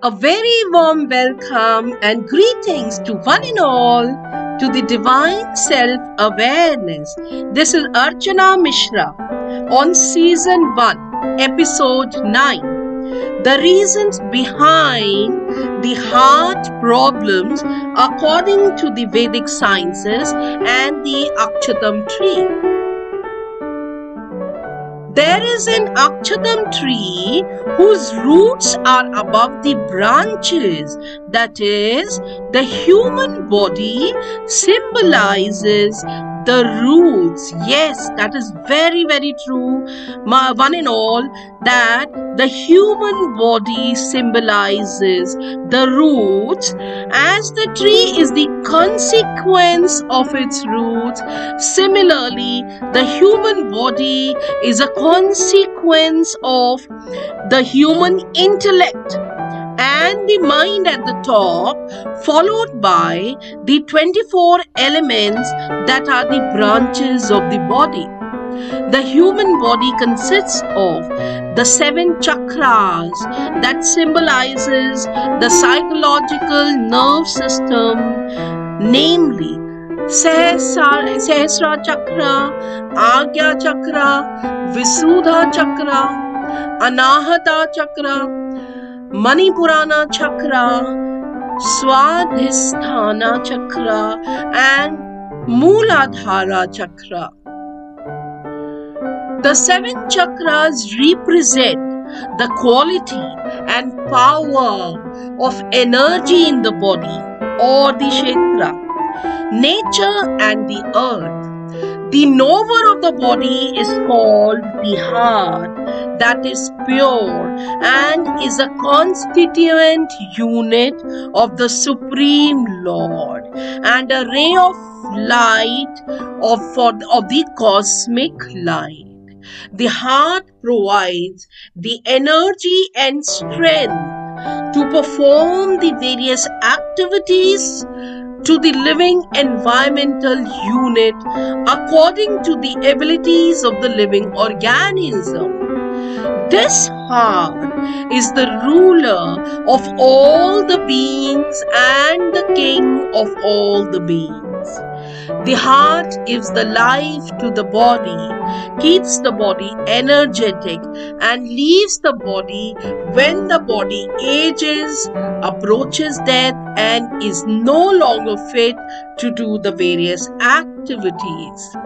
A very warm welcome and greetings to one and all to the Divine Self Awareness. This is Archana Mishra on Season 1, Episode 9. The reasons behind the heart problems according to the Vedic sciences and the Akshatam tree. There is an Akshatam tree whose roots are above the branches. That is, the human body symbolizes the roots. Yes, that is very, very true, my one and all, that the human body symbolizes the roots as the tree is the consequence of its roots. Similarly, the human body is a consequence of the human intellect and the mind at the top, followed by the 24 elements that are the branches of the body. The human body consists of the seven chakras that symbolizes the psychological nerve system, namely Sahasra, Chakra, Agya Chakra, Visuddha Chakra, Anahata Chakra, Manipurana Chakra, Swadhisthana Chakra, and Mooladhara Chakra. The seven chakras represent the quality and power of energy in the body or the kshetra, nature and the earth. The knower of the body is called the heart that is pure and is a constituent unit of the Supreme Lord and a ray of light of, for, of the cosmic light. The heart provides the energy and strength to perform the various activities to the living environmental unit according to the abilities of the living organism. This heart is the ruler of all the beings and the king of all the beings. The heart gives the life to the body, keeps the body energetic, and leaves the body when the body ages, approaches death, and is no longer fit to do the various activities.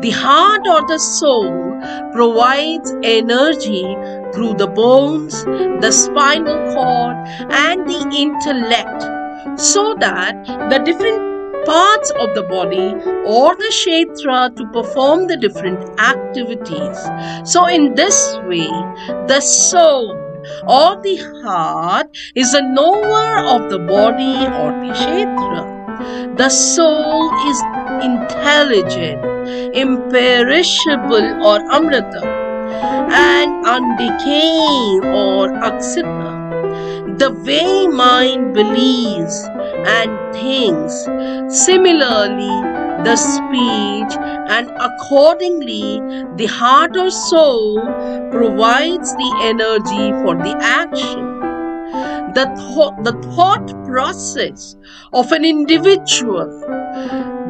The heart or the soul provides energy through the bones, the spinal cord, and the intellect so that the different parts of the body or the kshetra to perform the different activities. So, in this way, the soul or the heart is a knower of the body or the kshetra. The soul is intelligent, imperishable or amrita, and undecaying or akshita. The way mind believes and thinks. Similarly, the speech and accordingly the heart or soul provides the energy for the action. The, th- the thought process of an individual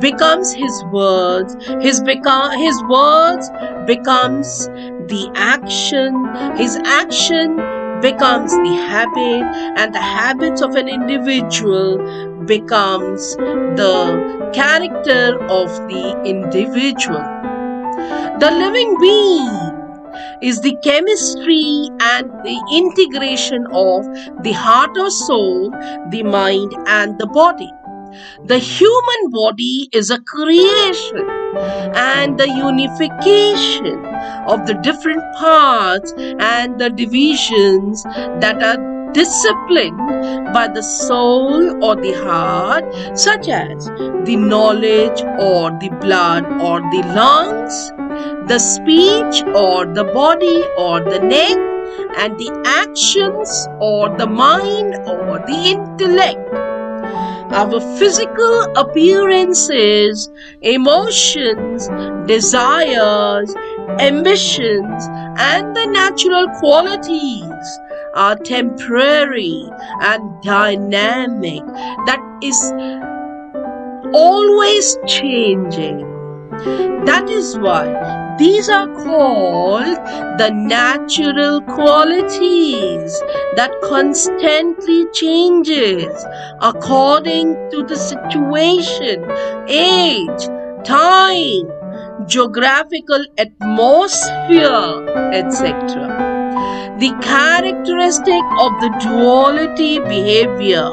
becomes his words his beca- his words becomes the action his action becomes the habit and the habits of an individual becomes the character of the individual. The living being is the chemistry and the integration of the heart or soul the mind and the body the human body is a creation and the unification of the different parts and the divisions that are disciplined by the soul or the heart, such as the knowledge or the blood or the lungs, the speech or the body or the neck, and the actions or the mind or the intellect our physical appearances, emotions, desires, ambitions, and the natural qualities are temporary and dynamic, that is always changing. That is why these are called the natural qualities that constantly changes according to the situation, age, time, geographical atmosphere, etc. The characteristic of the duality behavior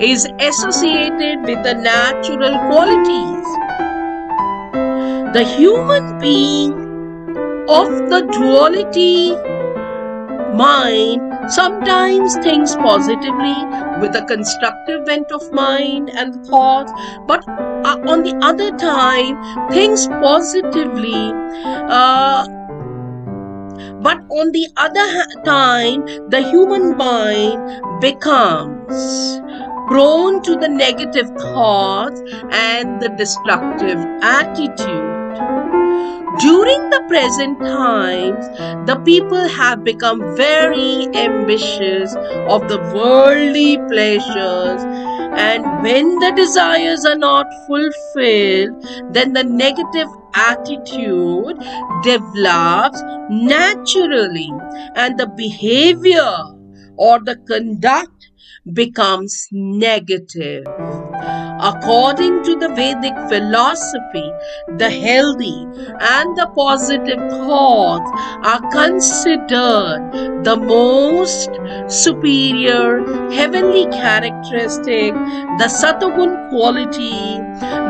is associated with the natural qualities. The human being of the duality mind sometimes thinks positively with a constructive bent of mind and thoughts, but uh, on the other time thinks positively. Uh, but on the other time, the human mind becomes prone to the negative thoughts and the destructive attitude. During the present times, the people have become very ambitious of the worldly pleasures, and when the desires are not fulfilled, then the negative attitude develops naturally, and the behavior or the conduct becomes negative. According to the Vedic philosophy, the healthy and the positive thoughts are considered the most superior heavenly characteristic, the Satagun quality,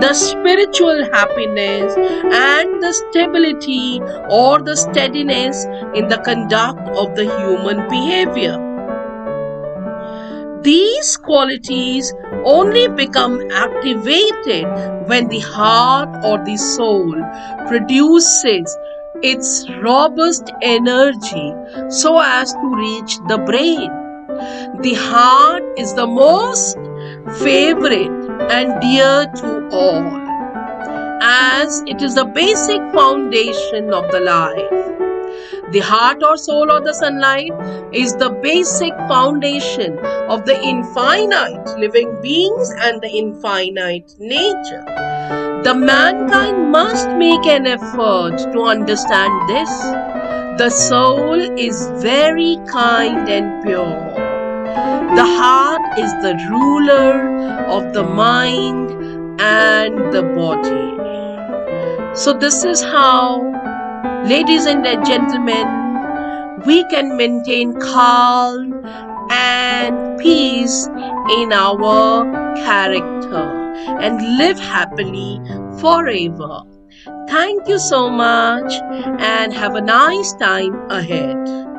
the spiritual happiness, and the stability or the steadiness in the conduct of the human behavior. These qualities only become activated when the heart or the soul produces its robust energy so as to reach the brain. The heart is the most favorite and dear to all, as it is the basic foundation of the life. The heart or soul or the sunlight is the basic foundation of the infinite living beings and the infinite nature. The mankind must make an effort to understand this. The soul is very kind and pure. The heart is the ruler of the mind and the body. So, this is how Ladies and gentlemen, we can maintain calm and peace in our character and live happily forever. Thank you so much and have a nice time ahead.